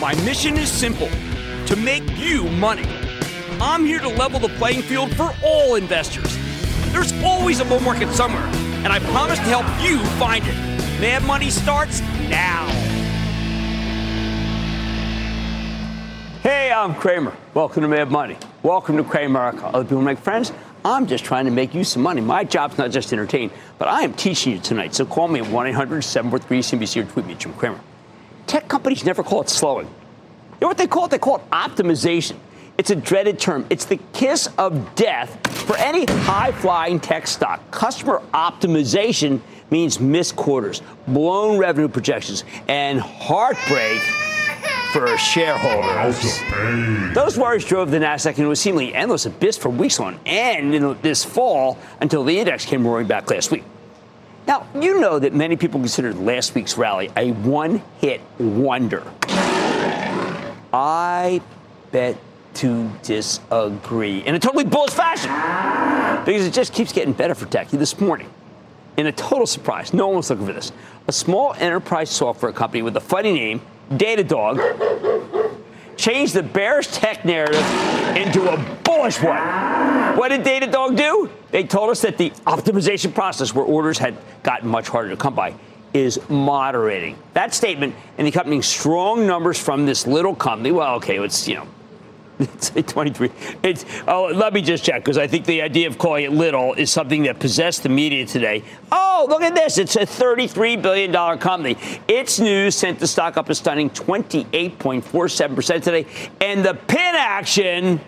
My mission is simple to make you money. I'm here to level the playing field for all investors. There's always a bull market somewhere, and I promise to help you find it. Mad Money starts now. Hey, I'm Cramer. Welcome to Mad Money. Welcome to Cramerica. Other people make friends. I'm just trying to make you some money. My job's not just to entertain, but I am teaching you tonight. So call me at 1 800 743 CNBC or tweet me at Jim Cramer. Tech companies never call it slowing. You know what they call it? They call it optimization. It's a dreaded term. It's the kiss of death for any high flying tech stock. Customer optimization means missed quarters, blown revenue projections, and heartbreak for shareholders. Those worries drove the Nasdaq into a seemingly endless abyss for weeks on end this fall until the index came roaring back last week. Now, you know that many people considered last week's rally a one hit wonder. I bet to disagree in a totally bullish fashion because it just keeps getting better for tech. This morning, in a total surprise, no one was looking for this. A small enterprise software company with a funny name Datadog changed the bearish tech narrative into a bullish one. What did Datadog do? They told us that the optimization process, where orders had gotten much harder to come by, is moderating. That statement and the accompanying strong numbers from this little company, well, okay, it's, you know, it's 23. It's, oh, let me just check because I think the idea of calling it little is something that possessed the media today. Oh, look at this. It's a $33 billion company. Its news sent the stock up a stunning 28.47% today. And the pin action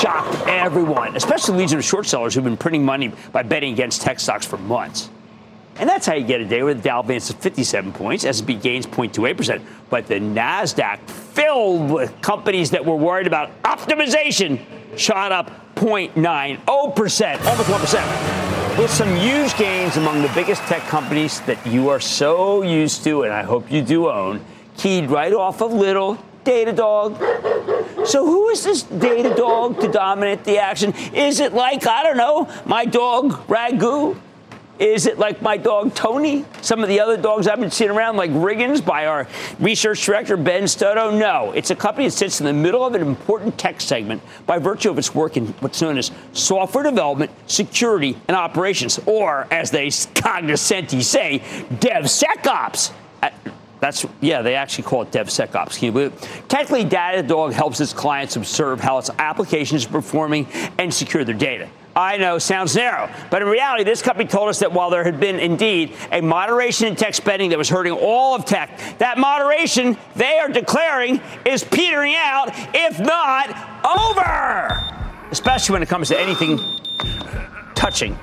shocked everyone, especially legion of short sellers who've been printing money by betting against tech stocks for months. And that's how you get a day where the Dow advances 57 points, S&P gains 0.28%, but the Nasdaq, filled with companies that were worried about optimization, shot up 0.90%, almost 1%. With some huge gains among the biggest tech companies that you are so used to, and I hope you do own, keyed right off of little Datadog. So who is this Datadog to dominate the action? Is it like, I don't know, my dog Ragu? Is it like my dog Tony? Some of the other dogs I've been seeing around, like Riggins by our research director, Ben Stoto? No. It's a company that sits in the middle of an important tech segment by virtue of its work in what's known as software development, security, and operations, or as they cognoscenti say, DevSecOps. Uh, that's yeah, they actually call it DevSecOps. Can you believe it? Technically, Datadog helps its clients observe how its applications are performing and secure their data. I know sounds narrow, but in reality, this company told us that while there had been indeed a moderation in tech spending that was hurting all of tech, that moderation they are declaring is petering out, if not over. Especially when it comes to anything touching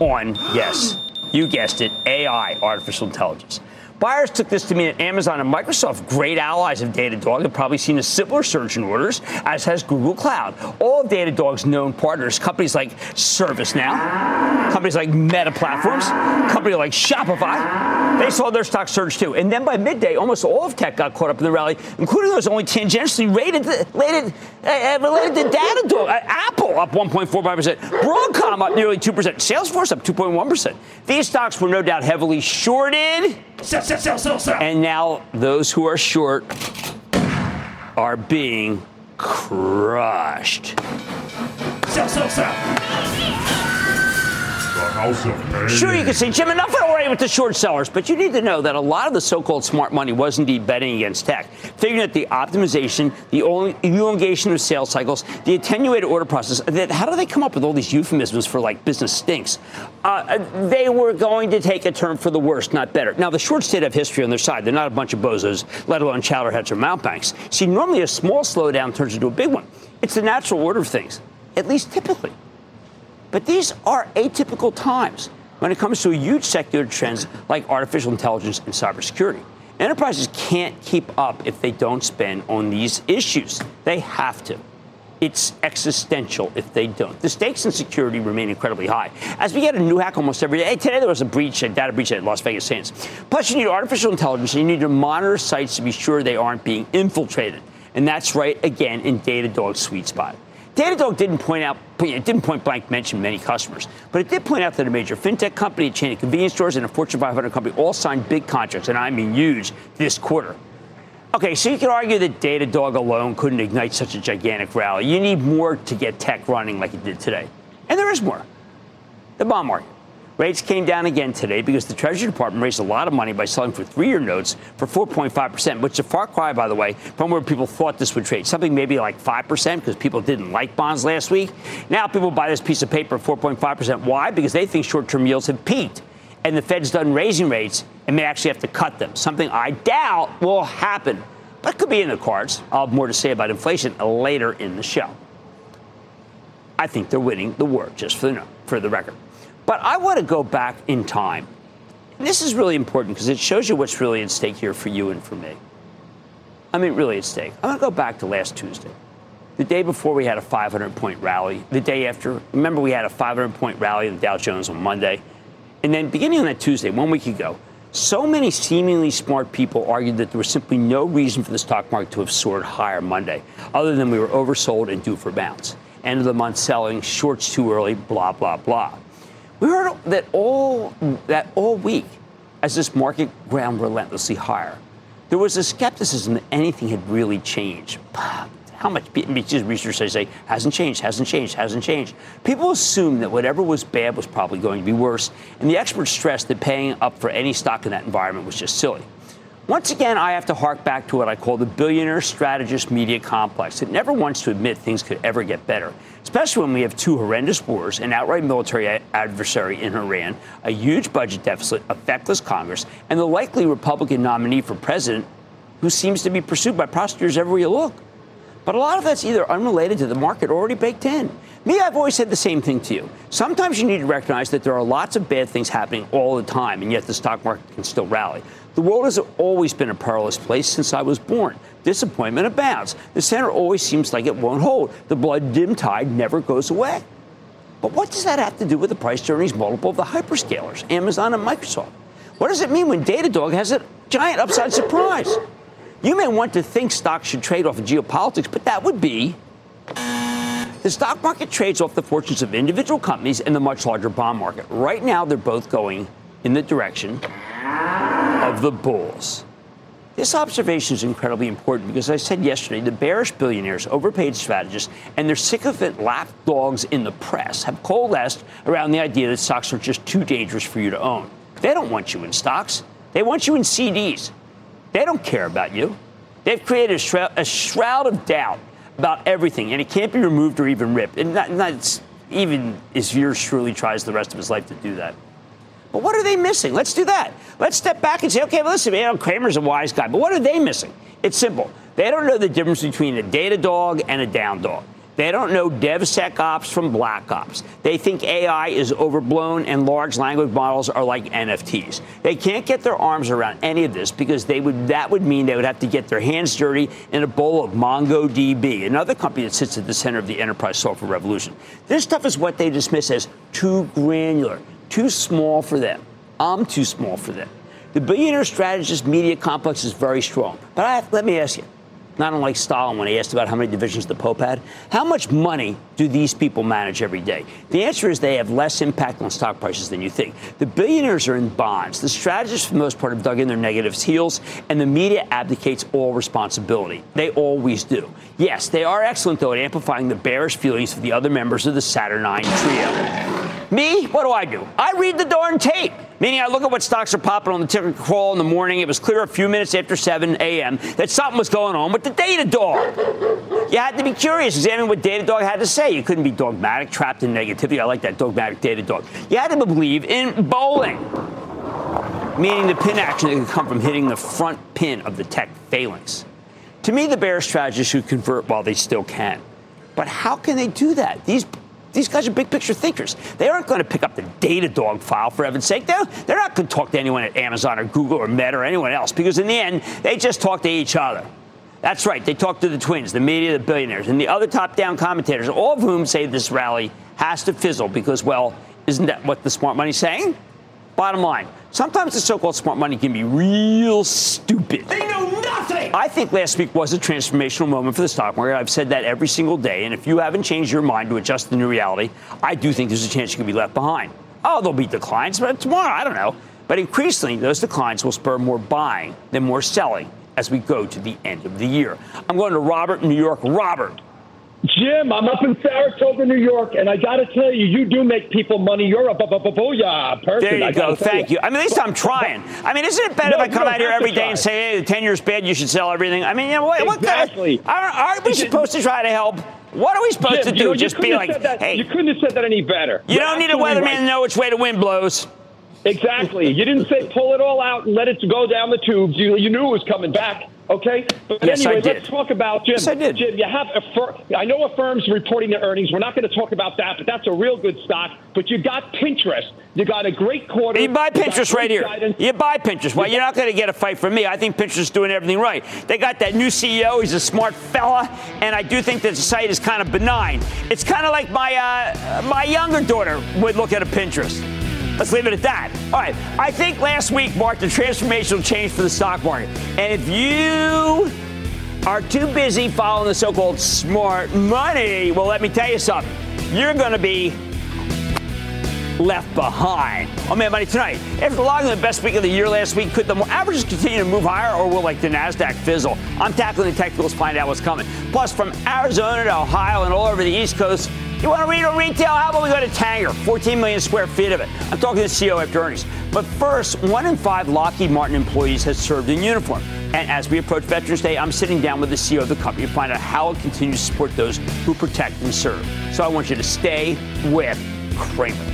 on, yes, you guessed it, AI, artificial intelligence. Buyers took this to mean that Amazon and Microsoft, great allies of Datadog, have probably seen a similar surge in orders, as has Google Cloud. All of Datadog's known partners, companies like ServiceNow, companies like Meta Platforms, companies like Shopify, they saw their stock surge too. And then by midday, almost all of tech got caught up in the rally, including those only tangentially rated, related, uh, related to Datadog. Uh, Apple up 1.45%, Broadcom up nearly 2%, Salesforce up 2.1%. These stocks were no doubt heavily shorted. Sell, sell, sell, sell, sell. And now those who are short are being crushed. Sell, sell, sell. Sure, you can say, Jim, enough of already with the short sellers, but you need to know that a lot of the so-called smart money was indeed betting against tech, figuring that the optimization, the elongation of sales cycles, the attenuated order process, that how do they come up with all these euphemisms for like business stinks? Uh, they were going to take a turn for the worst, not better. Now, the short state have history on their side. They're not a bunch of bozos, let alone chowderheads or mountebanks. See, normally a small slowdown turns into a big one. It's the natural order of things, at least typically. But these are atypical times when it comes to huge secular trends like artificial intelligence and cybersecurity. Enterprises can't keep up if they don't spend on these issues. They have to. It's existential if they don't. The stakes in security remain incredibly high. As we get a new hack almost every day, hey, today there was a breach, a data breach at Las Vegas Sands. Plus, you need artificial intelligence and you need to monitor sites to be sure they aren't being infiltrated. And that's right, again, in Datadog's sweet spot. Datadog didn't point out, it didn't point blank mention many customers, but it did point out that a major fintech company, a chain of convenience stores, and a Fortune 500 company all signed big contracts, and I mean huge, this quarter. Okay, so you could argue that Datadog alone couldn't ignite such a gigantic rally. You need more to get tech running like it did today. And there is more. The bond market. Rates came down again today because the Treasury Department raised a lot of money by selling for three year notes for 4.5%, which is a far cry, by the way, from where people thought this would trade. Something maybe like 5% because people didn't like bonds last week. Now people buy this piece of paper at 4.5%. Why? Because they think short term yields have peaked and the Fed's done raising rates and may actually have to cut them. Something I doubt will happen, but could be in the cards. I'll have more to say about inflation later in the show. I think they're winning the war, just for the, for the record. But I want to go back in time. And this is really important because it shows you what's really at stake here for you and for me. I mean, really at stake. I'm going to go back to last Tuesday. The day before we had a 500 point rally. The day after, remember we had a 500 point rally in the Dow Jones on Monday. And then beginning on that Tuesday, one week ago, so many seemingly smart people argued that there was simply no reason for the stock market to have soared higher Monday, other than we were oversold and due for bounce. End of the month selling, shorts too early, blah, blah, blah. We heard that all that all week as this market ground relentlessly higher. There was a skepticism that anything had really changed. How much research say hasn't changed, hasn't changed, hasn't changed. People assumed that whatever was bad was probably going to be worse, and the experts stressed that paying up for any stock in that environment was just silly. Once again, I have to hark back to what I call the billionaire strategist media complex. It never wants to admit things could ever get better, especially when we have two horrendous wars, an outright military adversary in Iran, a huge budget deficit, a feckless Congress, and the likely Republican nominee for president who seems to be pursued by prosecutors everywhere you look. But a lot of that's either unrelated to the market or already baked in. Me, I've always said the same thing to you. Sometimes you need to recognize that there are lots of bad things happening all the time, and yet the stock market can still rally. The world has always been a perilous place since I was born. Disappointment abounds. The center always seems like it won't hold. The blood dim tide never goes away. But what does that have to do with the price earnings multiple of the hyperscalers, Amazon and Microsoft? What does it mean when Datadog has a giant upside surprise? You may want to think stocks should trade off of geopolitics, but that would be the stock market trades off the fortunes of individual companies and the much larger bond market. Right now, they're both going in the direction of the bulls. This observation is incredibly important because I said yesterday the bearish billionaires, overpaid strategists, and their sycophant lapdogs in the press have coalesced around the idea that stocks are just too dangerous for you to own. They don't want you in stocks, they want you in CDs. They don't care about you. They've created a shroud, a shroud of doubt about everything, and it can't be removed or even ripped. And that's even as yours truly tries the rest of his life to do that. But what are they missing? Let's do that. Let's step back and say, okay, well, listen, man, Cramer's a wise guy, but what are they missing? It's simple. They don't know the difference between a data dog and a down dog. They don't know DevSecOps from Black Ops. They think AI is overblown and large language models are like NFTs. They can't get their arms around any of this because they would that would mean they would have to get their hands dirty in a bowl of MongoDB, another company that sits at the center of the enterprise software revolution. This stuff is what they dismiss as too granular, too small for them. I'm too small for them. The billionaire strategist media complex is very strong. But let me ask you, not unlike Stalin when he asked about how many divisions the Pope had, how much money do these people manage every day? The answer is they have less impact on stock prices than you think. The billionaires are in bonds. The strategists, for the most part, have dug in their negatives heels, and the media abdicates all responsibility. They always do. Yes, they are excellent, though, at amplifying the bearish feelings of the other members of the Saturnine trio. Me, what do I do? I read the darn tape. Meaning, I look at what stocks are popping on the ticker crawl in the morning. It was clear a few minutes after 7 a.m. that something was going on with the data dog. You had to be curious, examine what Datadog had to say. You couldn't be dogmatic, trapped in negativity. I like that dogmatic data Datadog. You had to believe in bowling, meaning the pin action that could come from hitting the front pin of the tech phalanx. To me, the bear strategists should convert while they still can. But how can they do that? These these guys are big picture thinkers. They aren't going to pick up the data dog file for heaven's sake. They're, they're not going to talk to anyone at Amazon or Google or Meta or anyone else because in the end, they just talk to each other. That's right. They talk to the twins, the media, the billionaires, and the other top down commentators, all of whom say this rally has to fizzle because, well, isn't that what the smart money's saying? Bottom line, sometimes the so called smart money can be real stupid. They know nothing! I think last week was a transformational moment for the stock market. I've said that every single day. And if you haven't changed your mind to adjust to the new reality, I do think there's a chance you could be left behind. Oh, there'll be declines, but tomorrow, I don't know. But increasingly, those declines will spur more buying than more selling as we go to the end of the year. I'm going to Robert in New York. Robert. Jim, I'm up in Saratoga, New York, and I got to tell you, you do make people money. You're a booyah person. There you go. Thank you. I mean, at least I'm trying. I mean, isn't it better No, if I come out here every day try. and say, hey, the 10 year's bad, you should sell everything? I mean, you know, what, what kind Exactly. of, aren't, aren't we supposed to try to help? What are we supposed Jim, to you do? know, you Just be like, that, hey, you couldn't have said that any better. you You're don't need a weatherman right. to know which way the wind blows. Exactly. You didn't say pull it all out and let it go down the tubes. You, you knew it was coming back. Okay. But Yes, I anyway, did. let's talk about Jim. Yes, I did. Jim, you have a fir- I know a firm's reporting their earnings. We're not going to talk about that, but that's a real good stock. But you got Pinterest. You got a great quarter. You buy Pinterest great right here. guidance. You buy Pinterest. Well, you're not going to get a fight from me. I think Pinterest is doing everything right. They got that new CEO. He's a smart fella, and I do think that the site is kind of benign. It's kind of like my uh, my younger daughter would look at a Pinterest. Let's leave it at that. All right. I think last week marked a transformational change for the stock market. And if you are too busy following the so-called smart money, well, let me tell you something. You're going to be left behind. Oh man, money tonight. After logging the best week of the year last week, could the averages continue to move higher, or will like the Nasdaq fizzle? I'm tackling the technicals, find out what's coming. Plus, from Arizona to Ohio and all over the East Coast. You want to read on retail? How about we go to Tanger? 14 million square feet of it. I'm talking to the CEO after earnings. But first, one in five Lockheed Martin employees has served in uniform. And as we approach Veterans Day, I'm sitting down with the CEO of the company to find out how it continues to support those who protect and serve. So I want you to stay with Cramer.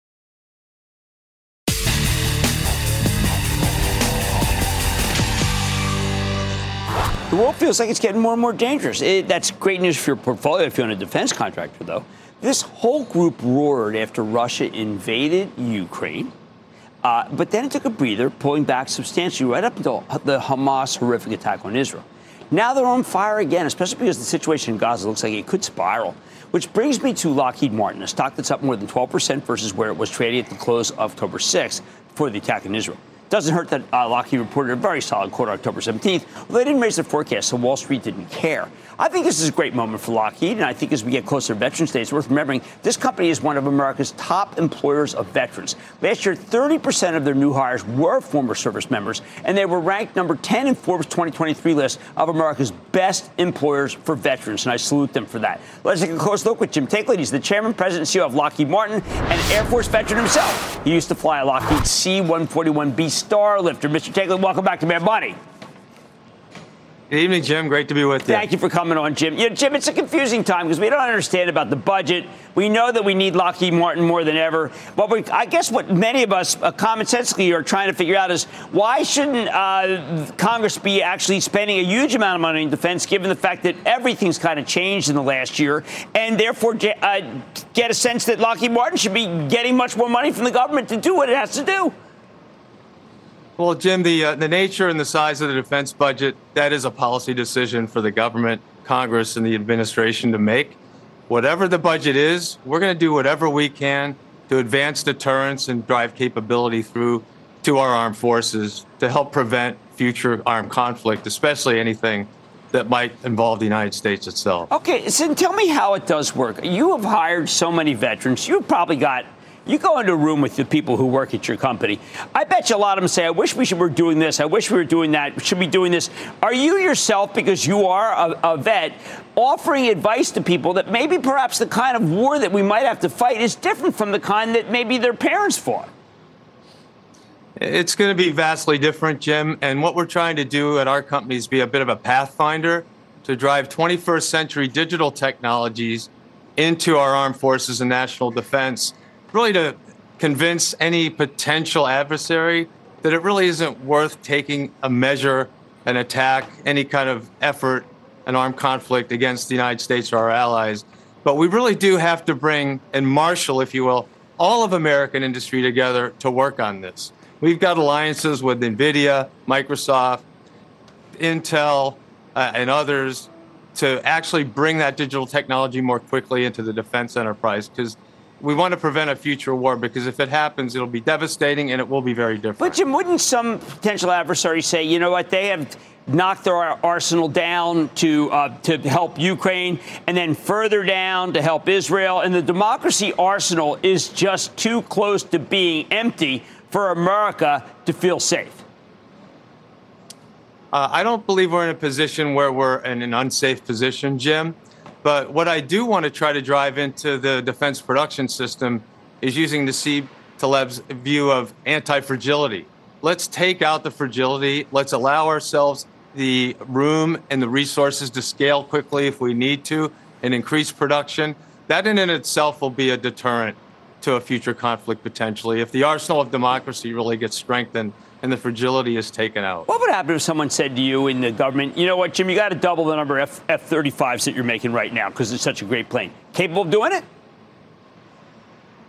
The world feels like it's getting more and more dangerous. It, that's great news for your portfolio if you're on a defense contractor, though. This whole group roared after Russia invaded Ukraine. Uh, but then it took a breather, pulling back substantially right up until the Hamas horrific attack on Israel. Now they're on fire again, especially because the situation in Gaza looks like it could spiral. Which brings me to Lockheed Martin, a stock that's up more than 12% versus where it was trading at the close of October 6th before the attack in Israel. Doesn't hurt that uh, Lockheed reported a very solid quarter October 17th. Well, they didn't raise their forecast, so Wall Street didn't care. I think this is a great moment for Lockheed, and I think as we get closer to Veterans Day, it's worth remembering this company is one of America's top employers of veterans. Last year, 30% of their new hires were former service members, and they were ranked number 10 in Forbes 2023 list of America's best employers for veterans, and I salute them for that. Let's take a close look with Jim Taiclet. He's the chairman, president, and CEO of Lockheed Martin, and Air Force veteran himself. He used to fly a Lockheed C-141B Starlifter. Mr. Taiclet, welcome back to Mad Money. Good evening, Jim. Great to be with you. Thank you for coming on, Jim. Yeah, Jim, it's a confusing time because we don't understand about the budget. We know that we need Lockheed Martin more than ever. But we, I guess what many of us uh, commonsensically are trying to figure out is why shouldn't uh, Congress be actually spending a huge amount of money in defense, given the fact that everything's kind of changed in the last year, and therefore uh, get a sense that Lockheed Martin should be getting much more money from the government to do what it has to do? Well, Jim, the uh, the nature and the size of the defense budget that is a policy decision for the government, Congress, and the administration to make. Whatever the budget is, we're going to do whatever we can to advance deterrence and drive capability through to our armed forces to help prevent future armed conflict, especially anything that might involve the United States itself. Okay, so tell me how it does work. You have hired so many veterans. You've probably got you go into a room with the people who work at your company. I bet you a lot of them say, I wish we were doing this. I wish we were doing that. We should be doing this. Are you yourself, because you are a, a vet, offering advice to people that maybe perhaps the kind of war that we might have to fight is different from the kind that maybe their parents fought? It's going to be vastly different, Jim. And what we're trying to do at our company is be a bit of a pathfinder to drive 21st century digital technologies into our armed forces and national defense really to convince any potential adversary that it really isn't worth taking a measure, an attack, any kind of effort, an armed conflict against the United States or our allies. But we really do have to bring and marshal, if you will, all of American industry together to work on this. We've got alliances with NVIDIA, Microsoft, Intel, uh, and others to actually bring that digital technology more quickly into the defense enterprise because we want to prevent a future war because if it happens, it'll be devastating and it will be very different. But Jim, wouldn't some potential adversaries say, you know what, they have knocked their arsenal down to uh, to help Ukraine, and then further down to help Israel, and the democracy arsenal is just too close to being empty for America to feel safe. Uh, I don't believe we're in a position where we're in an unsafe position, Jim. But what I do want to try to drive into the defense production system is using Nassim Taleb's view of anti-fragility. Let's take out the fragility. Let's allow ourselves the room and the resources to scale quickly if we need to and increase production. That in and itself will be a deterrent to a future conflict potentially if the arsenal of democracy really gets strengthened and the fragility is taken out. What would happen if someone said to you in the government, you know what, Jim, you got to double the number of F 35s that you're making right now because it's such a great plane? Capable of doing it?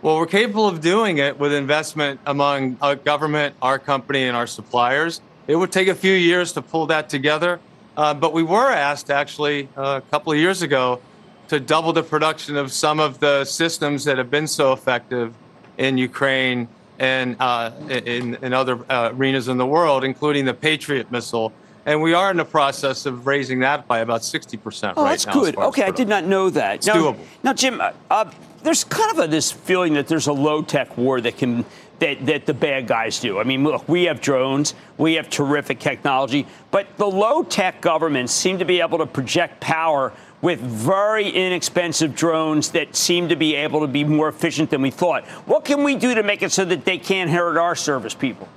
Well, we're capable of doing it with investment among our government, our company, and our suppliers. It would take a few years to pull that together. Uh, but we were asked actually uh, a couple of years ago to double the production of some of the systems that have been so effective in Ukraine and uh, in, in other uh, arenas in the world, including the Patriot missile. And we are in the process of raising that by about 60% oh, right that's now. good. Okay, I did not know that. It's now, doable. Now, Jim, uh, uh, there's kind of a, this feeling that there's a low-tech war that can that, that the bad guys do. I mean, look, we have drones, we have terrific technology, but the low-tech governments seem to be able to project power with very inexpensive drones that seem to be able to be more efficient than we thought. What can we do to make it so that they can't hurt our service people?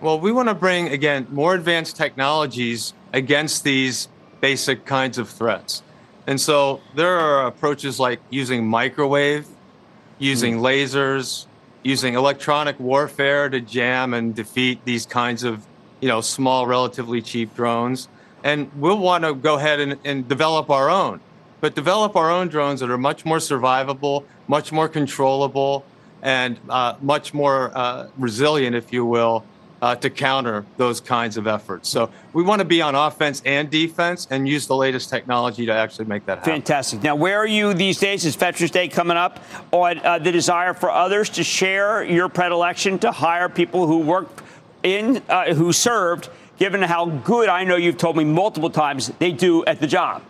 Well, we want to bring, again, more advanced technologies against these basic kinds of threats. And so there are approaches like using microwave, using mm. lasers, using electronic warfare to jam and defeat these kinds of, you know, small, relatively cheap drones and we'll want to go ahead and, and develop our own. but develop our own drones that are much more survivable, much more controllable, and uh, much more uh, resilient, if you will, uh, to counter those kinds of efforts. So we want to be on offense and defense and use the latest technology to actually make that happen. Fantastic. Now, where are you these days? Is Veterans Day coming up? On uh, the desire for others to share your predilection to hire people who worked in, uh, who served, given how good I know you've told me multiple times they do at the job.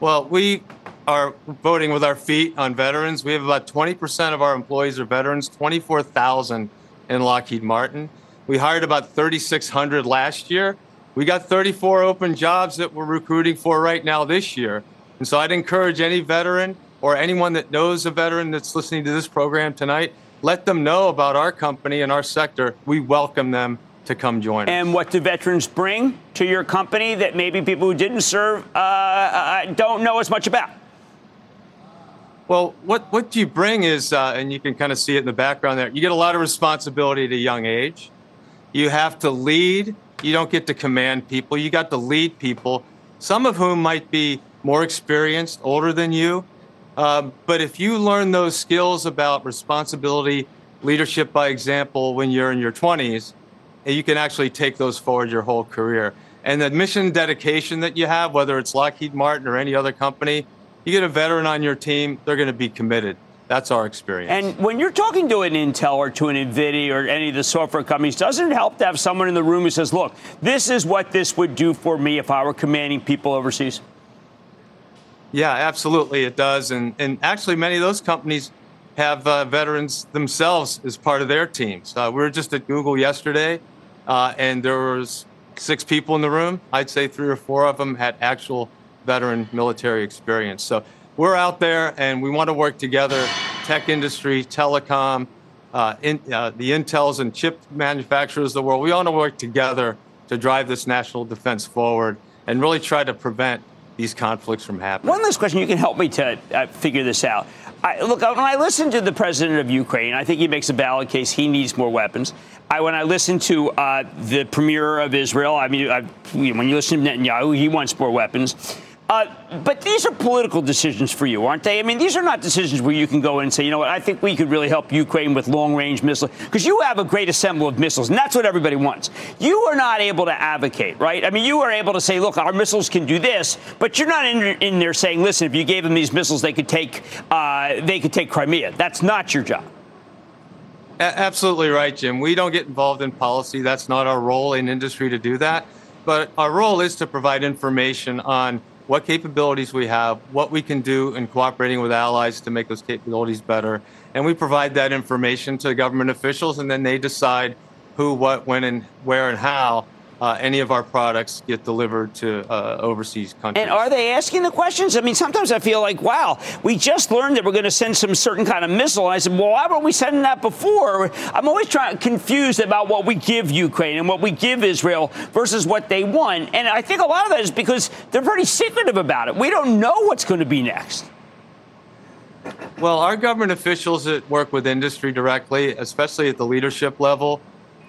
Well, we are voting with our feet on veterans. We have about 20% of our employees are veterans, 24,000 in Lockheed Martin. We hired about 3,600 last year. We got 34 open jobs that we're recruiting for right now this year. And so I'd encourage any veteran or anyone that knows a veteran that's listening to this program tonight, let them know about our company and our sector. We welcome them to come join and us. And what do veterans bring to your company that maybe people who didn't serve uh, uh, don't know as much about? Well, what, what you bring is, uh, and you can kind of see it in the background there, you get a lot of responsibility at a young age. You have to lead. You don't get to command people. You got to lead people, some of whom might be more experienced, older than you. Um, but if you learn those skills about responsibility, leadership by example when you're in your 20s, you can actually take those forward your whole career. And the mission dedication that you have, whether it's Lockheed Martin or any other company, you get a veteran on your team, they're going to be committed. That's our experience. And when you're talking to an Intel or to an NVIDIA or any of the software companies, doesn't it help to have someone in the room who says, look, this is what this would do for me if I were commanding people overseas? Yeah, absolutely, it does. And, and actually, many of those companies have uh, veterans themselves as part of their teams. Uh, we were just at Google yesterday, uh, and there was six people in the room. I'd say three or four of them had actual veteran military experience. So we're out there and we want to work together tech industry, telecom, uh, in, uh, the Intels and chip manufacturers of the world. We want to work together to drive this national defense forward and really try to prevent these conflicts from happening. One last question. You can help me to uh, figure this out. I, look, when I listen to the president of Ukraine, I think he makes a valid case. He needs more weapons. I, when I listen to uh, the premier of Israel, I mean, I, when you listen to Netanyahu, he wants more weapons. Uh, but these are political decisions for you, aren't they? I mean, these are not decisions where you can go and say, you know what, I think we could really help Ukraine with long range missiles. Because you have a great assembly of missiles, and that's what everybody wants. You are not able to advocate, right? I mean, you are able to say, look, our missiles can do this, but you're not in, in there saying, listen, if you gave them these missiles, they could take, uh, they could take Crimea. That's not your job. Absolutely right, Jim. We don't get involved in policy. That's not our role in industry to do that. But our role is to provide information on what capabilities we have, what we can do in cooperating with allies to make those capabilities better. And we provide that information to government officials, and then they decide who, what, when, and where, and how uh, any of our products get delivered to uh, overseas countries. And are they asking the questions? I mean, sometimes I feel like, wow, we just learned that we're going to send some certain kind of missile. And I said, well, why weren't we sending that before? I'm always trying confused about what we give Ukraine and what we give Israel versus what they want. And I think a lot of that is because they're pretty secretive about it. We don't know what's going to be next. Well, our government officials that work with industry directly, especially at the leadership level,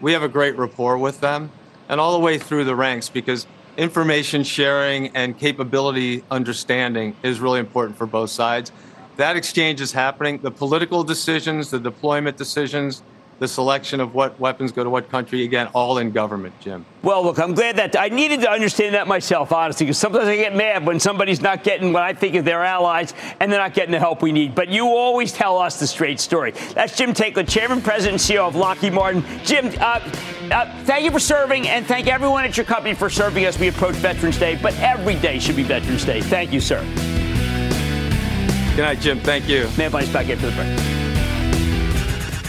we have a great rapport with them and all the way through the ranks because information sharing and capability understanding is really important for both sides. That exchange is happening. The political decisions, the deployment decisions, the selection of what weapons go to what country, again, all in government, Jim. Well, look, I'm glad that I needed to understand that myself, honestly, because sometimes I get mad when somebody's not getting what I think is their allies and they're not getting the help we need. But you always tell us the straight story. That's Jim Taiclet, Chairman, President, and CEO of Lockheed Martin. Jim, uh, uh, thank you for serving, and thank everyone at your company for serving as we approach Veterans Day. But every day should be Veterans Day. Thank you, sir. Good night, Jim. Thank you. Mad Money's back after the break.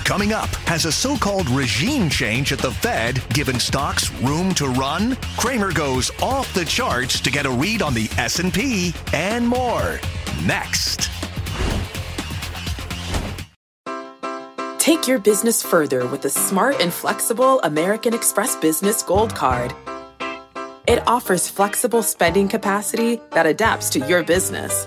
Coming up, has a so-called regime change at the Fed given stocks room to run? Cramer goes off the charts to get a read on the S&P and more. Next. Take your business further with the smart and flexible American Express Business Gold Card. It offers flexible spending capacity that adapts to your business.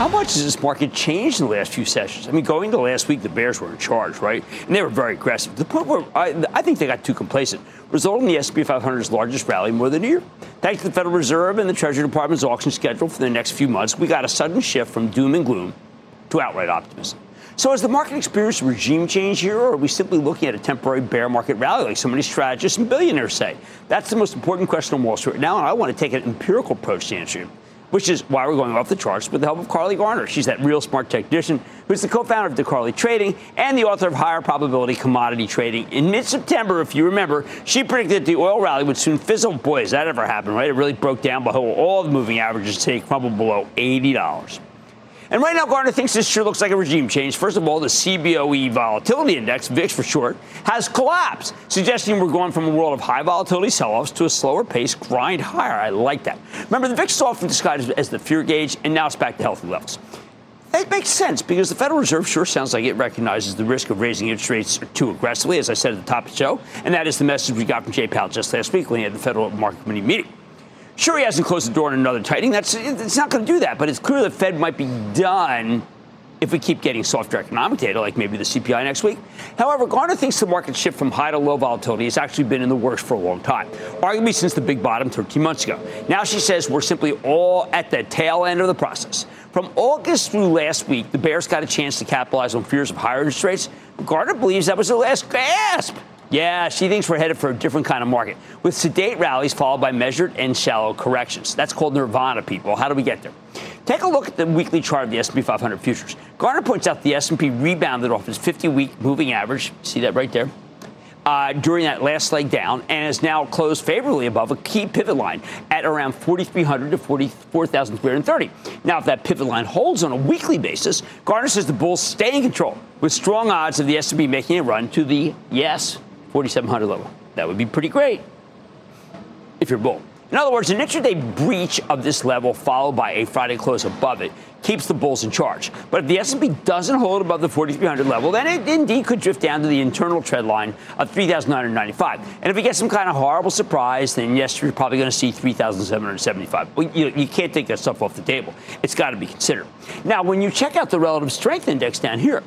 How much has this market changed in the last few sessions? I mean, going to last week, the Bears were in charge, right? And they were very aggressive. The point where I, I think they got too complacent, resulting in the S&P 500's largest rally more than a year. Thanks to the Federal Reserve and the Treasury Department's auction schedule for the next few months, we got a sudden shift from doom and gloom to outright optimism. So has the market experienced regime change here, or are we simply looking at a temporary bear market rally like so many strategists and billionaires say? That's the most important question on Wall Street now, and I want to take an empirical approach to answer you which is why we're going off the charts with the help of Carly Garner. She's that real smart technician who's the co-founder of DeCarly Trading and the author of Higher Probability Commodity Trading. In mid-September, if you remember, she predicted that the oil rally would soon fizzle. Boy, has that ever happened, right? It really broke down below all the moving averages today, crumbled below $80. And right now, Garner thinks this sure looks like a regime change. First of all, the CBOE volatility index, VIX for short, has collapsed, suggesting we're going from a world of high volatility sell offs to a slower pace grind higher. I like that. Remember, the VIX is often described as the fear gauge, and now it's back to healthy levels. That makes sense because the Federal Reserve sure sounds like it recognizes the risk of raising interest rates too aggressively, as I said at the top of the show. And that is the message we got from Jay Powell just last week when he had the Federal Market Committee meeting. Sure, he hasn't closed the door on another tightening. That's it's not going to do that. But it's clear the Fed might be done if we keep getting softer economic data, like maybe the CPI next week. However, Garner thinks the market shift from high to low volatility has actually been in the works for a long time, arguably since the big bottom 13 months ago. Now she says we're simply all at the tail end of the process. From August through last week, the Bears got a chance to capitalize on fears of higher interest rates. Garner believes that was their last gasp. Yeah, she thinks we're headed for a different kind of market, with sedate rallies followed by measured and shallow corrections. That's called nirvana, people. How do we get there? Take a look at the weekly chart of the S&P 500 futures. Garner points out the S&P rebounded off its 50-week moving average. See that right there? Uh, during that last leg down and has now closed favorably above a key pivot line at around 4,300 to 44,330. Now, if that pivot line holds on a weekly basis, Garner says the bulls stay in control with strong odds of the S&P making a run to the yes 4,700 level. That would be pretty great if you're bull. In other words, an intraday breach of this level followed by a Friday close above it keeps the bulls in charge. But if the S&P doesn't hold above the 4,300 level, then it indeed could drift down to the internal trend line of 3,995. And if we get some kind of horrible surprise, then yes, you're probably going to see 3,775. Well, you, you can't take that stuff off the table. It's got to be considered. Now, when you check out the relative strength index down here,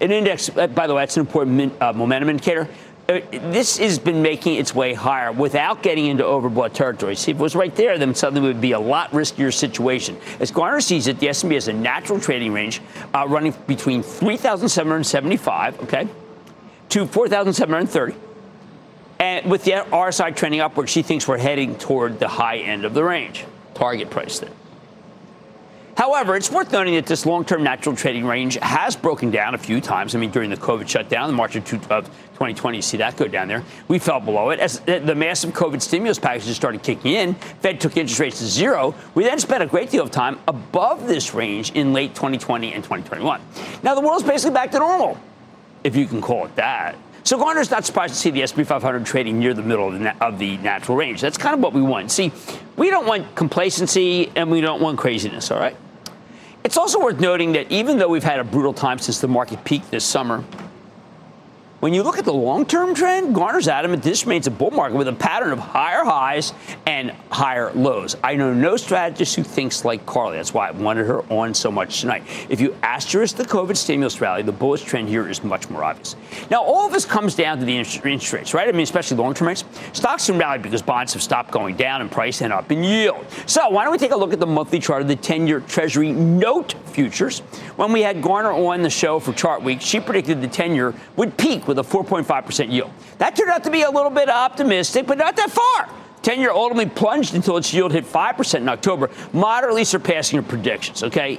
an index, uh, by the way, that's an important uh, momentum indicator. Uh, this has been making its way higher without getting into overbought territory. See, if it was right there, then suddenly it would be a lot riskier situation. As Garner sees it, the S&P has a natural trading range uh, running between 3,775, okay, to 4,730. And with the RSI trending upward, she thinks we're heading toward the high end of the range. Target price then. However, it's worth noting that this long-term natural trading range has broken down a few times. I mean, during the COVID shutdown in March of 2020, you see that go down there. We fell below it. As the massive COVID stimulus packages started kicking in, Fed took interest rates to zero. We then spent a great deal of time above this range in late 2020 and 2021. Now, the world's basically back to normal, if you can call it that. So Garner's not surprised to see the S&P 500 trading near the middle of the, of the, natural range. That's kind of what we want. See, we don't want complacency and we don't want craziness, all right? It's also worth noting that even though we've had a brutal time since the market peaked this summer, when you look at the long term trend, Garner's adamant this remains a bull market with a pattern of higher highs and higher lows. I know no strategist who thinks like Carly. That's why I wanted her on so much tonight. If you asterisk the COVID stimulus rally, the bullish trend here is much more obvious. Now, all of this comes down to the interest rates, right? I mean, especially long term rates. Stocks can rally because bonds have stopped going down in price and up in yield. So, why don't we take a look at the monthly chart of the 10 year Treasury note futures? When we had Garner on the show for Chart Week, she predicted the 10 year would peak with a 4.5% yield. That turned out to be a little bit optimistic, but not that far. 10 year ultimately plunged until its yield hit 5% in October, moderately surpassing your predictions, okay?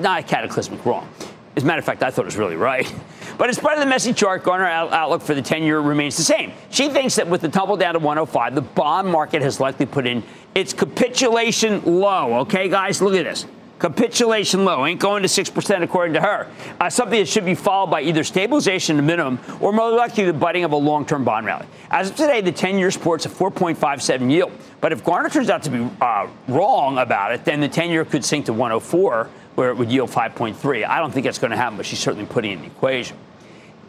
Not a cataclysmic wrong. As a matter of fact, I thought it was really right. But as part of the messy chart, Garner outlook for the 10 year remains the same. She thinks that with the tumble down to 105, the bond market has likely put in its capitulation low. Okay, guys, look at this. Capitulation low ain't going to 6% according to her. Uh, something that should be followed by either stabilization to minimum or more likely the budding of a long term bond rally. As of today, the 10 year sports a 4.57 yield. But if Garner turns out to be uh, wrong about it, then the 10 year could sink to 104 where it would yield 5.3. I don't think that's going to happen, but she's certainly putting in the equation.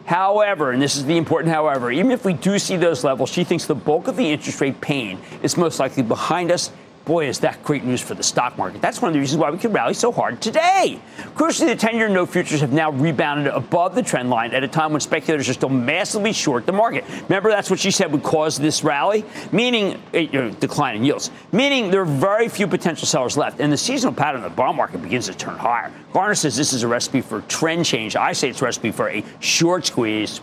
However, and this is the important however, even if we do see those levels, she thinks the bulk of the interest rate pain is most likely behind us Boy, is that great news for the stock market. That's one of the reasons why we could rally so hard today. Crucially, the 10 year note futures have now rebounded above the trend line at a time when speculators are still massively short the market. Remember, that's what she said would cause this rally, meaning a eh, decline in yields, meaning there are very few potential sellers left. And the seasonal pattern of the bond market begins to turn higher. Garner says this is a recipe for trend change. I say it's a recipe for a short squeeze.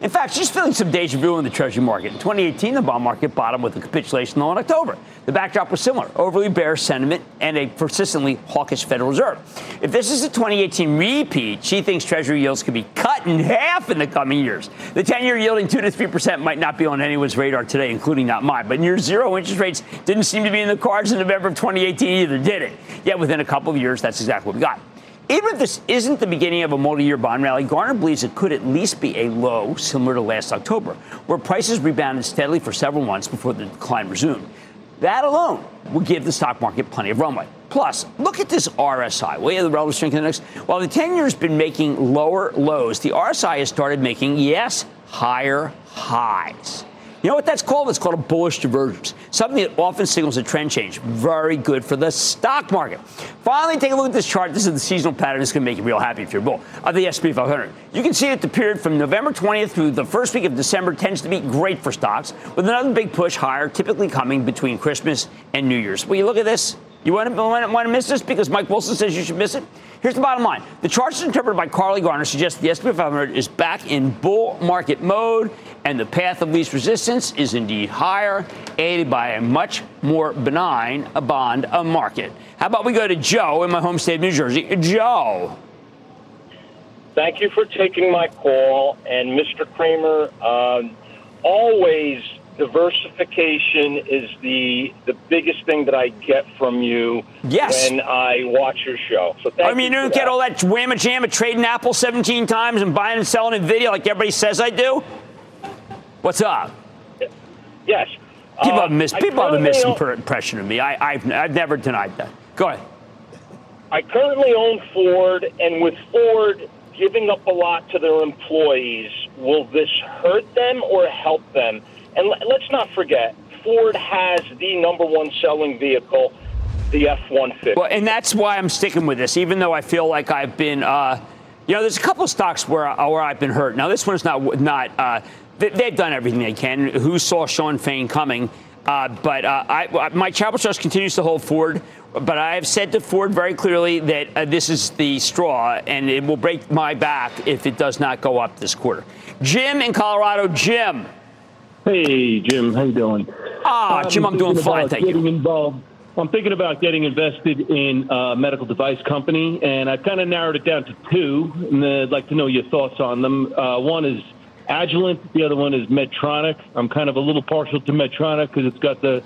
In fact, she's feeling some deja vu in the Treasury market. In 2018, the bond market bottomed with a capitulation low in October. The backdrop was similar overly bearish sentiment and a persistently hawkish Federal Reserve. If this is a 2018 repeat, she thinks Treasury yields could be cut in half in the coming years. The 10 year yielding 2 to 3% might not be on anyone's radar today, including not mine. But near zero interest rates didn't seem to be in the cards in November of 2018 either, did it? Yet within a couple of years, that's exactly what we got. Even if this isn't the beginning of a multi-year bond rally, Garner believes it could at least be a low similar to last October, where prices rebounded steadily for several months before the decline resumed. That alone would give the stock market plenty of runway. Plus, look at this RSI. Way of the relative strength index. While the 10 year has been making lower lows, the RSI has started making, yes, higher highs. You know what that's called? It's called a bullish divergence, something that often signals a trend change. Very good for the stock market. Finally, take a look at this chart. This is the seasonal pattern. It's going to make you real happy if you're bull of the S&P 500. You can see that the period from November 20th through the first week of December tends to be great for stocks, with another big push higher, typically coming between Christmas and New Year's. Will you look at this? You want to, want to miss this because Mike Wilson says you should miss it? Here's the bottom line. The charts interpreted by Carly Garner suggest the S&P 500 is back in bull market mode, and the path of least resistance is indeed higher, aided by a much more benign bond market. How about we go to Joe in my home state of New Jersey? Joe. Thank you for taking my call. And Mr. Cramer, uh, always diversification is the the biggest thing that I get from you yes. when I watch your show. So I mean, you, don't get all that whamma jamma trading Apple 17 times and buying and selling Nvidia like everybody says I do. What's up? Yes. People uh, have mis- people have a misimpression of me. I, I've, I've never denied that. Go ahead. I currently own Ford, and with Ford giving up a lot to their employees, will this hurt them or help them? And let's not forget, Ford has the number one selling vehicle, the F 150. Well, and that's why I'm sticking with this, even though I feel like I've been, uh, you know, there's a couple of stocks where, uh, where I've been hurt. Now, this one's not, not uh, they've done everything they can. Who saw Shawn Fain coming? Uh, but uh, I, my travel trust continues to hold Ford. But I have said to Ford very clearly that uh, this is the straw, and it will break my back if it does not go up this quarter. Jim in Colorado, Jim. Hey, Jim, how you doing? Ah, Jim, I'm doing fine, thank you. Involved. I'm thinking about getting invested in a medical device company, and I've kind of narrowed it down to two, and I'd like to know your thoughts on them. Uh, one is Agilent, the other one is Medtronic. I'm kind of a little partial to Medtronic because it's got the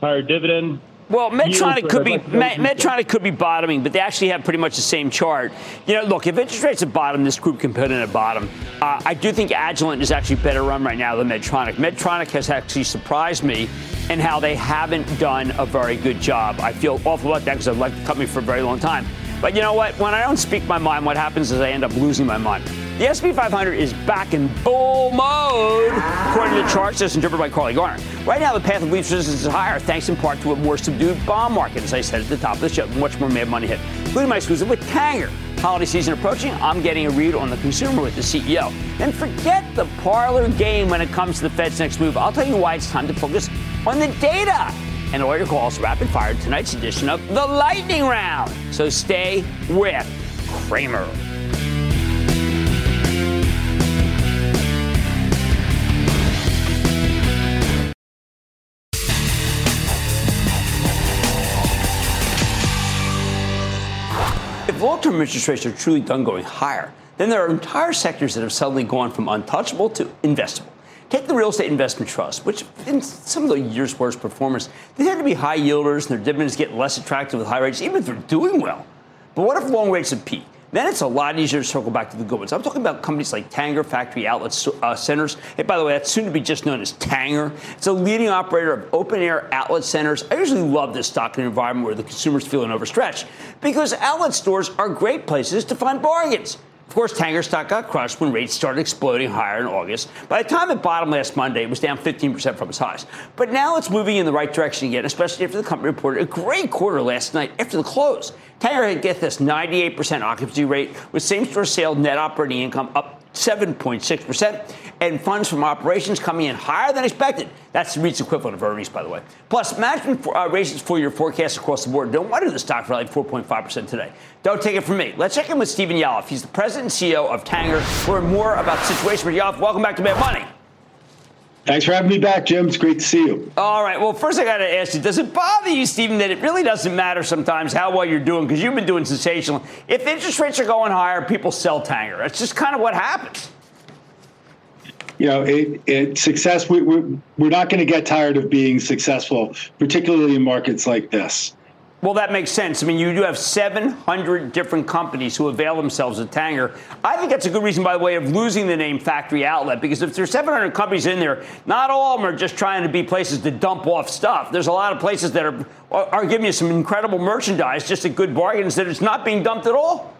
higher dividend well, Medtronic could be Medtronic could be bottoming, but they actually have pretty much the same chart. You know, look, if interest rates are bottom, this group can put in a bottom. Uh, I do think Agilent is actually better run right now than Medtronic. Medtronic has actually surprised me in how they haven't done a very good job. I feel awful about that because I've liked the company for a very long time. But you know what? When I don't speak my mind, what happens is I end up losing my mind. The S&P 500 is back in bull mode, according to the charts as interpreted by Carly Garner. Right now, the path of least resistance is higher, thanks in part to a more subdued bond market, as I said at the top of the show. Much more mad money hit, including my exclusive with Tanger. Holiday season approaching, I'm getting a read on the consumer with the CEO. And forget the parlor game when it comes to the Fed's next move. I'll tell you why it's time to focus on the data. And your calls rapid fire tonight's edition of the Lightning Round. So stay with Cramer. long-term interest rates are truly done going higher, then there are entire sectors that have suddenly gone from untouchable to investable. Take the real estate investment trust, which in some of the years' worst performers, they tend to be high yielders and their dividends get less attractive with high rates, even if they're doing well. But what if long rates have peaked? then it's a lot easier to circle back to the good ones. I'm talking about companies like Tanger Factory Outlet uh, Centers. Hey, by the way, that's soon to be just known as Tanger. It's a leading operator of open air outlet centers. I usually love this stock in an environment where the consumer's feeling overstretched because outlet stores are great places to find bargains. Of course, Tanger stock got crushed when rates started exploding higher in August. By the time it bottomed last Monday, it was down 15% from its highs. But now it's moving in the right direction again, especially after the company reported a great quarter last night after the close. Tanger had get this 98% occupancy rate with same-store sales net operating income up 7.6% and funds from operations coming in higher than expected. That's the REIT's equivalent of earnings, by the way. Plus, management for, uh, raises for your forecast across the board. No wonder the stock rallied 4.5% today. Don't take it from me. Let's check in with Stephen Yalof. He's the president and CEO of Tanger. Learn more about the situation with Yalof. Welcome back to Mad Money. Thanks for having me back, Jim. It's great to see you. All right. Well, first I got to ask you, does it bother you, Stephen, that it really doesn't matter sometimes how well you're doing because you've been doing sensational. If interest rates are going higher, people sell Tanger. That's just kind of what happens you know, it, it success. We, we're, we're not going to get tired of being successful, particularly in markets like this. Well, that makes sense. I mean, you do have 700 different companies who avail themselves of Tanger. I think that's a good reason, by the way, of losing the name Factory Outlet, because if there's 700 companies in there, not all of them are just trying to be places to dump off stuff. There's a lot of places that are, are giving you some incredible merchandise, just at good bargains, that it's not being dumped at all.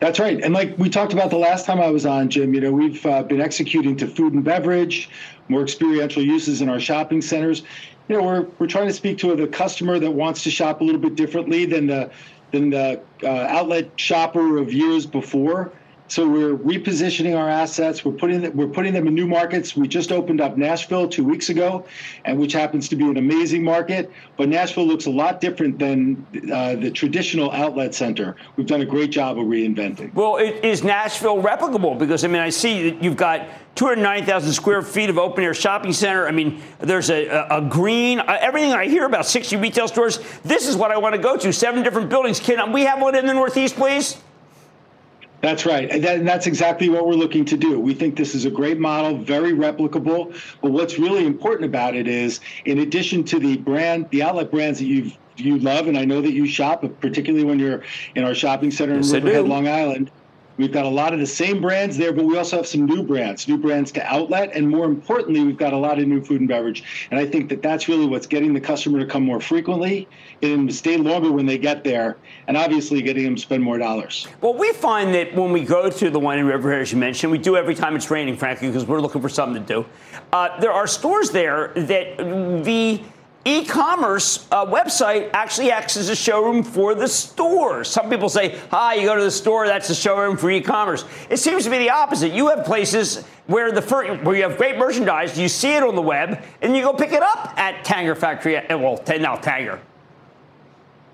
That's right. And like we talked about the last time I was on, Jim, you know, we've uh, been executing to food and beverage, more experiential uses in our shopping centers. You know, we're, we're trying to speak to the customer that wants to shop a little bit differently than the than the uh, outlet shopper of years before. So we're repositioning our assets. We're putting we're putting them in new markets. We just opened up Nashville two weeks ago, and which happens to be an amazing market. But Nashville looks a lot different than uh, the traditional outlet center. We've done a great job of reinventing. Well, it, is Nashville replicable? Because I mean, I see that you've got 290,000 square feet of open air shopping center. I mean, there's a, a, a green, uh, everything I hear about 60 retail stores. This is what I want to go to. Seven different buildings. Can we have one in the Northeast, please? That's right. And, that, and, that's exactly what we're looking to do. We think this is a great model, very replicable. But what's really important about it is, in addition to the brand, the outlet brands that you've you love, and I know that you shop, particularly when you're in our shopping center in Riverhead, Long Island. We've got a lot of the same brands there, but we also have some new brands, new brands to outlet, and more importantly, we've got a lot of new food and beverage. And I think that that's really what's getting the customer to come more frequently, to stay longer when they get there, and obviously getting them to spend more dollars. Well, we find that when we go to the one in Riverhead, as you mentioned, we do every time it's raining, frankly, because we're looking for something to do. Uh, there are stores there that the e-commerce uh, website actually acts as a showroom for the store. Some people say, "Hi, you go to the store, that's a showroom for e-commerce." It seems to be the opposite. You have places where the where you have great merchandise, you see it on the web, and you go pick it up at Tanger Factory. Well, now Tanger.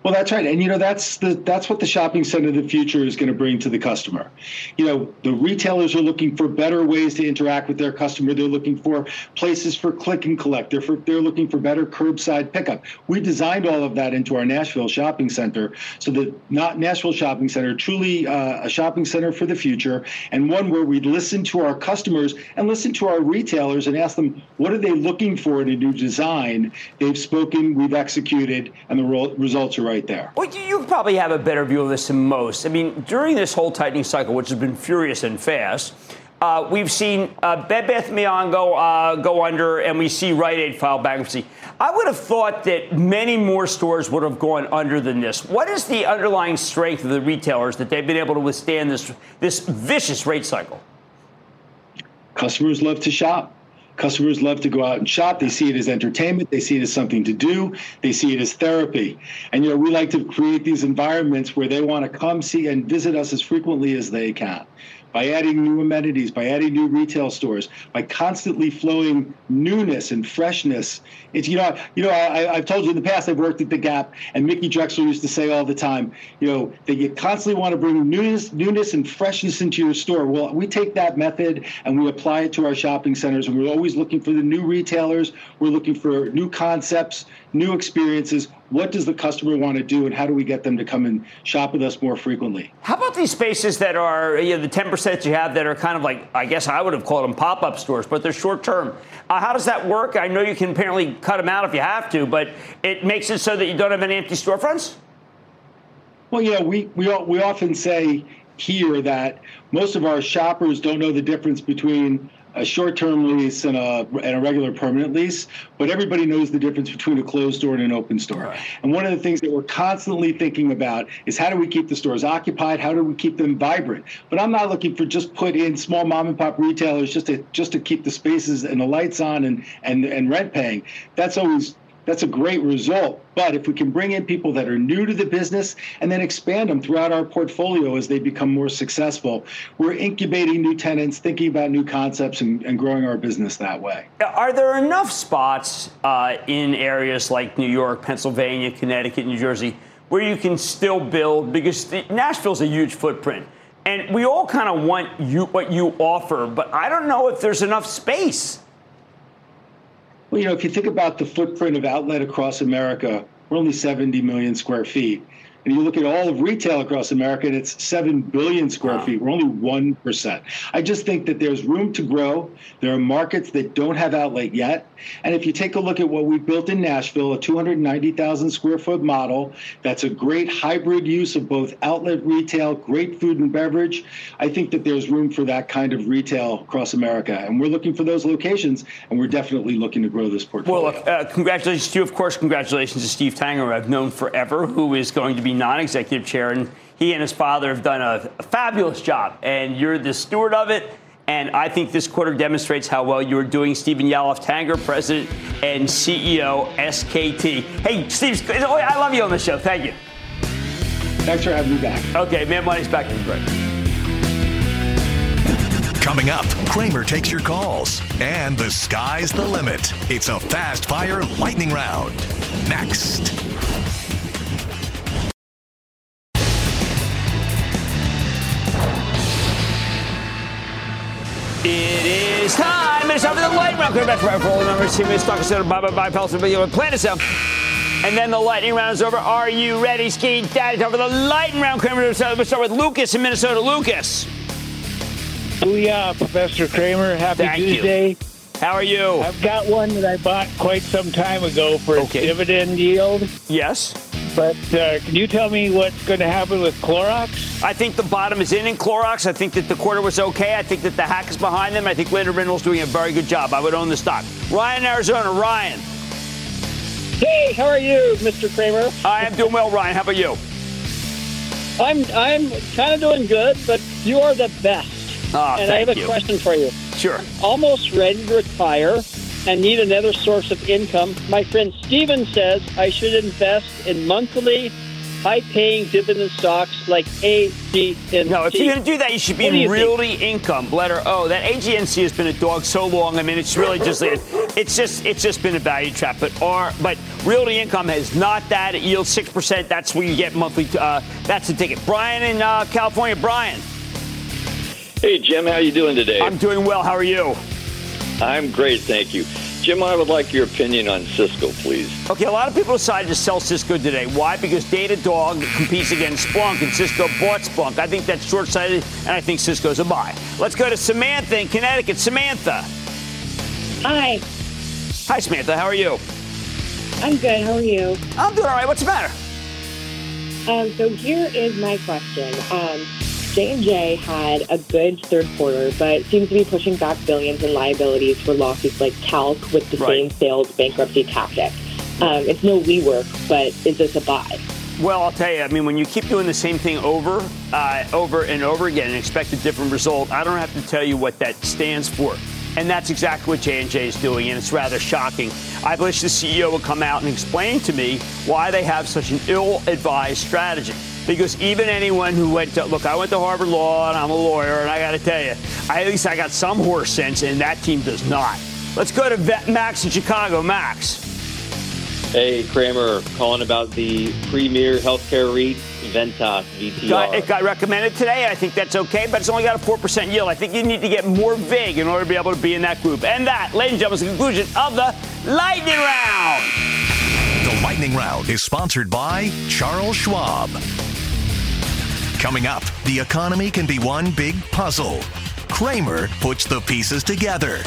Well, that's right, and you know that's the that's what the shopping center of the future is going to bring to the customer. You know, the retailers are looking for better ways to interact with their customer. They're looking for places for click and collect. They're for, they're looking for better curbside pickup. We designed all of that into our Nashville shopping center, so that not Nashville shopping center, truly uh, a shopping center for the future, and one where we listen to our customers and listen to our retailers and ask them what are they looking for in a new design. They've spoken, we've executed, and the results are right right there. Well, you probably have a better view of this than most. I mean, during this whole tightening cycle, which has been furious and fast, uh, we've seen uh, Bed Bath Beyond go uh, go under, and we see Rite Aid file bankruptcy. I would have thought that many more stores would have gone under than this. What is the underlying strength of the retailers that they've been able to withstand this this vicious rate cycle? Customers love to shop. Customers love to go out and shop. They see it as entertainment. They see it as something to do. They see it as therapy. And you know, we like to create these environments where they want to come see and visit us as frequently as they can by adding new amenities, by adding new retail stores, by constantly flowing newness and freshness. It's you know, you know, I, have told you in the past I've worked at the Gap, and Mickey Drexler used to say all the time, you know, that you constantly want to bring newness, newness and freshness into your store. Well, we take that method and we apply it to our shopping centers, and we're always looking for the new retailers. We're looking for new concepts, new experiences. What does the customer want to do, and how do we get them to come and shop with us more frequently? How about these spaces that are you know, the 10% you have that are kind of like, I guess I would have called them pop up stores, but they're short term? Uh, how does that work? I know you can apparently cut them out if you have to, but it makes it so that you don't have any empty storefronts? Well, you know, we we we often say here that most of our shoppers don't know the difference between a short-term lease and a, and a regular permanent lease, but everybody knows the difference between a closed store and an open store. Right. And one of the things that we're constantly thinking about is how do we keep the stores occupied? How do we keep them vibrant? But I'm not looking for just put in small mom and pop retailers just to just to keep the spaces and the lights on and and and rent paying. That's always that's a great result. But if we can bring in people that are new to the business and then expand them throughout our portfolio as they become more successful, we're incubating new tenants, thinking about new concepts, and, and growing our business that way. Are there enough spots uh, in areas like New York, Pennsylvania, Connecticut, New Jersey where you can still build? Because Nashville's a huge footprint. And we all kind of want you what you offer, but I don't know if there's enough space. Well, you know, if you think about the footprint of outlet across America, we're only 70 million square feet. And you look at all of retail across America, and it's 7 billion square wow. feet. We're only 1%. I just think that there's room to grow. There are markets that don't have outlet yet. And if you take a look at what we built in Nashville, a 290,000 square foot model, that's a great hybrid use of both outlet retail, great food and beverage. I think that there's room for that kind of retail across America. And we're looking for those locations, and we're definitely looking to grow this portfolio. Well, uh, congratulations to you. Of course, congratulations to Steve Tanger, I've known forever, who is going to be non executive chair. And he and his father have done a, a fabulous job. And you're the steward of it. And I think this quarter demonstrates how well you are doing. Stephen Yalof Tanger, President and CEO, SKT. Hey, Steve, oh, I love you on the show. Thank you. Thanks for having me back. Okay, Mad Money's back in the break. Coming up, Cramer takes your calls, and the sky's the limit. It's a fast fire lightning round. Next. Time. It's time for the lightning round. Clear back for roll number two. Miss Stock Center. Bye bye bye. Pelton. But plan is out. And then the lightning round is over. Are you ready, Ski Daddy? Time for the lightning round. Cramer. Let's start with Lucas in Minnesota. Lucas. Booyah, Professor Cramer. Happy Thank Tuesday. You. How are you? I've got one that I bought quite some time ago for okay. dividend yield. Yes. But uh, can you tell me what's going to happen with Clorox? I think the bottom is in in Clorox. I think that the quarter was okay. I think that the hack is behind them. I think Linda Rendle's doing a very good job. I would own the stock. Ryan, Arizona. Ryan. Hey, how are you, Mr. Cramer? I am doing well, Ryan. How about you? I'm I'm kind of doing good, but you are the best. Oh, and I have a you. question for you. Sure. almost ready to retire and need another source of income. My friend Steven says I should invest in monthly high-paying dividend stocks like AGNC. No, if you're going to do that, you should be what in Realty think? Income, letter O. That AGNC has been a dog so long. I mean, it's really just it's just it's just been a value trap. But R, but Realty Income has not that. It yields six percent. That's where you get monthly. Uh, that's the ticket. Brian in uh, California. Brian. Hey Jim, how are you doing today? I'm doing well. How are you? I'm great, thank you. Jim, I would like your opinion on Cisco, please. Okay, a lot of people decided to sell Cisco today. Why? Because Datadog competes against Splunk, and Cisco bought Splunk. I think that's short sighted, and I think Cisco's a buy. Let's go to Samantha in Connecticut. Samantha. Hi. Hi, Samantha. How are you? I'm good. How are you? I'm doing all right. What's the matter? Um, so here is my question. Um, J&J had a good third quarter, but seems to be pushing back billions in liabilities for lawsuits like Talc with the right. same sales bankruptcy tactic. Um, it's no WeWork, but is this a buy? Well, I'll tell you. I mean, when you keep doing the same thing over, uh, over and over again and expect a different result, I don't have to tell you what that stands for. And that's exactly what J&J is doing, and it's rather shocking. I wish the CEO would come out and explain to me why they have such an ill-advised strategy because even anyone who went to look, I went to Harvard Law and I'm a lawyer, and I got to tell you, I, at least I got some horse sense, and that team does not. Let's go to Max in Chicago. Max. Hey, Cramer, calling about the premier healthcare REIT, Ventas VTR. Got, it got recommended today. I think that's okay, but it's only got a 4% yield. I think you need to get more vague in order to be able to be in that group. And that, ladies and gentlemen, is the conclusion of the Lightning Round. The Lightning Round is sponsored by Charles Schwab. Coming up, the economy can be one big puzzle. Cramer puts the pieces together.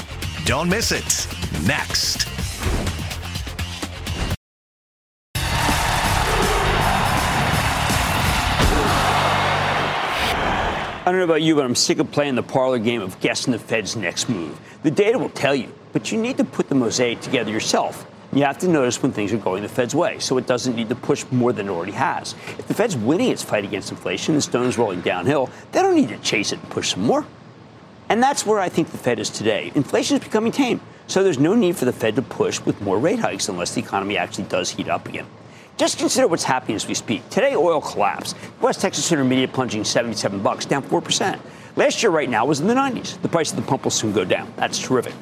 Don't miss it. Next. I don't know about you, but I'm sick of playing the parlor game of guessing the Fed's next move. The data will tell you, but you need to put the mosaic together yourself. You have to notice when things are going the Fed's way, so it doesn't need to push more than it already has. If the Fed's winning its fight against inflation and stone is rolling downhill, they don't need to chase it and push some more. And that's where I think the Fed is today. Inflation is becoming tame, so there's no need for the Fed to push with more rate hikes unless the economy actually does heat up again. Just consider what's happening as we speak. Today, oil collapsed. West Texas Intermediate plunging 77 bucks, down 4%. Last year, right now, was in the 90s. The price of the pump will soon go down. That's terrific.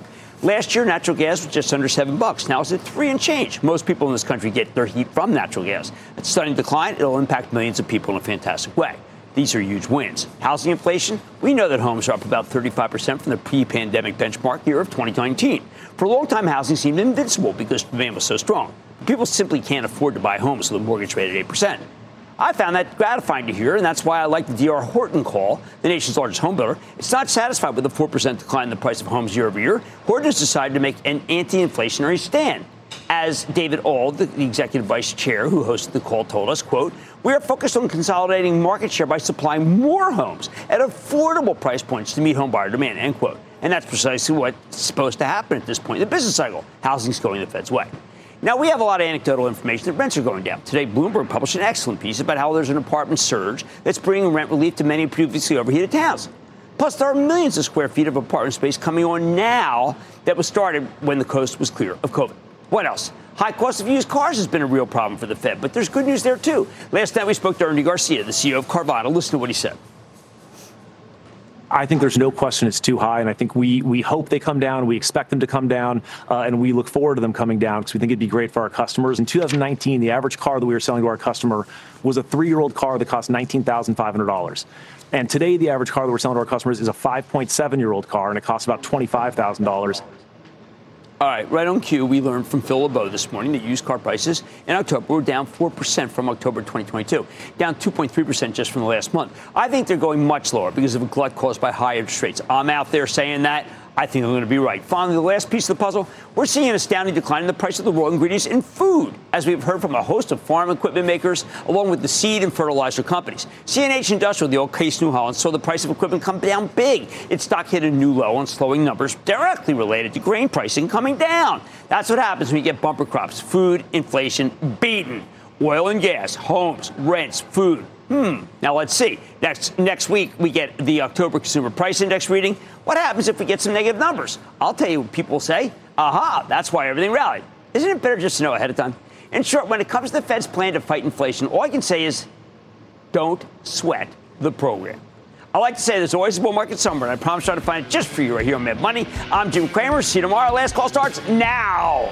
Last year, natural gas was just under seven bucks. Now it's at three and change. Most people in this country get their heat from natural gas. It's sudden decline. It'll impact millions of people in a fantastic way. These are huge wins. Housing inflation, we know that homes are up about 35% from the pre pandemic benchmark year of 2019. For a long time, housing seemed invincible because demand was so strong. People simply can't afford to buy homes with a mortgage rate at 8%. I found that gratifying to hear, and that's why I like the D.R. Horton call, the nation's largest homebuilder. It's not satisfied with the 4% decline in the price of homes year over year. Horton has decided to make an anti inflationary stand. As David Auld, the executive vice chair who hosted the call, told us, quote, we are focused on consolidating market share by supplying more homes at affordable price points to meet home buyer demand, end quote. And that's precisely what's supposed to happen at this point in the business cycle. Housing's going the Fed's way. Now, we have a lot of anecdotal information that rents are going down. Today, Bloomberg published an excellent piece about how there's an apartment surge that's bringing rent relief to many previously overheated towns. Plus, there are millions of square feet of apartment space coming on now that was started when the coast was clear of COVID. What else? High cost of used cars has been a real problem for the Fed, but there's good news there too. Last night we spoke to Ernie Garcia, the CEO of Carvana. Listen to what he said. I think there's no question it's too high, and I think we we hope they come down. We expect them to come down, uh, and we look forward to them coming down because we think it'd be great for our customers. In 2019, the average car that we were selling to our customer was a three-year-old car that cost $19,500. And today, the average car that we're selling to our customers is a 5.7-year-old car, and it costs about $25,000. All right, right on cue, we learned from Phil LeBeau this morning that used car prices in October were down 4% from October 2022, down 2.3% just from the last month. I think they're going much lower because of a glut caused by high interest rates. I'm out there saying that. I think I'm going to be right. Finally, the last piece of the puzzle we're seeing an astounding decline in the price of the raw ingredients in food, as we've heard from a host of farm equipment makers, along with the seed and fertilizer companies. CNH Industrial, the old Case New Holland, saw the price of equipment come down big. Its stock hit a new low on slowing numbers directly related to grain pricing coming down. That's what happens when you get bumper crops food inflation beaten. Oil and gas, homes, rents, food. Hmm. Now let's see. Next next week we get the October Consumer Price Index reading. What happens if we get some negative numbers? I'll tell you what people say. Aha, that's why everything rallied. Isn't it better just to know ahead of time? In short, when it comes to the Fed's plan to fight inflation, all I can say is don't sweat the program. I like to say there's always a bull market somewhere, and I promise I'll find it just for you right here on Mad Money. I'm Jim Cramer. See you tomorrow. Last call starts now.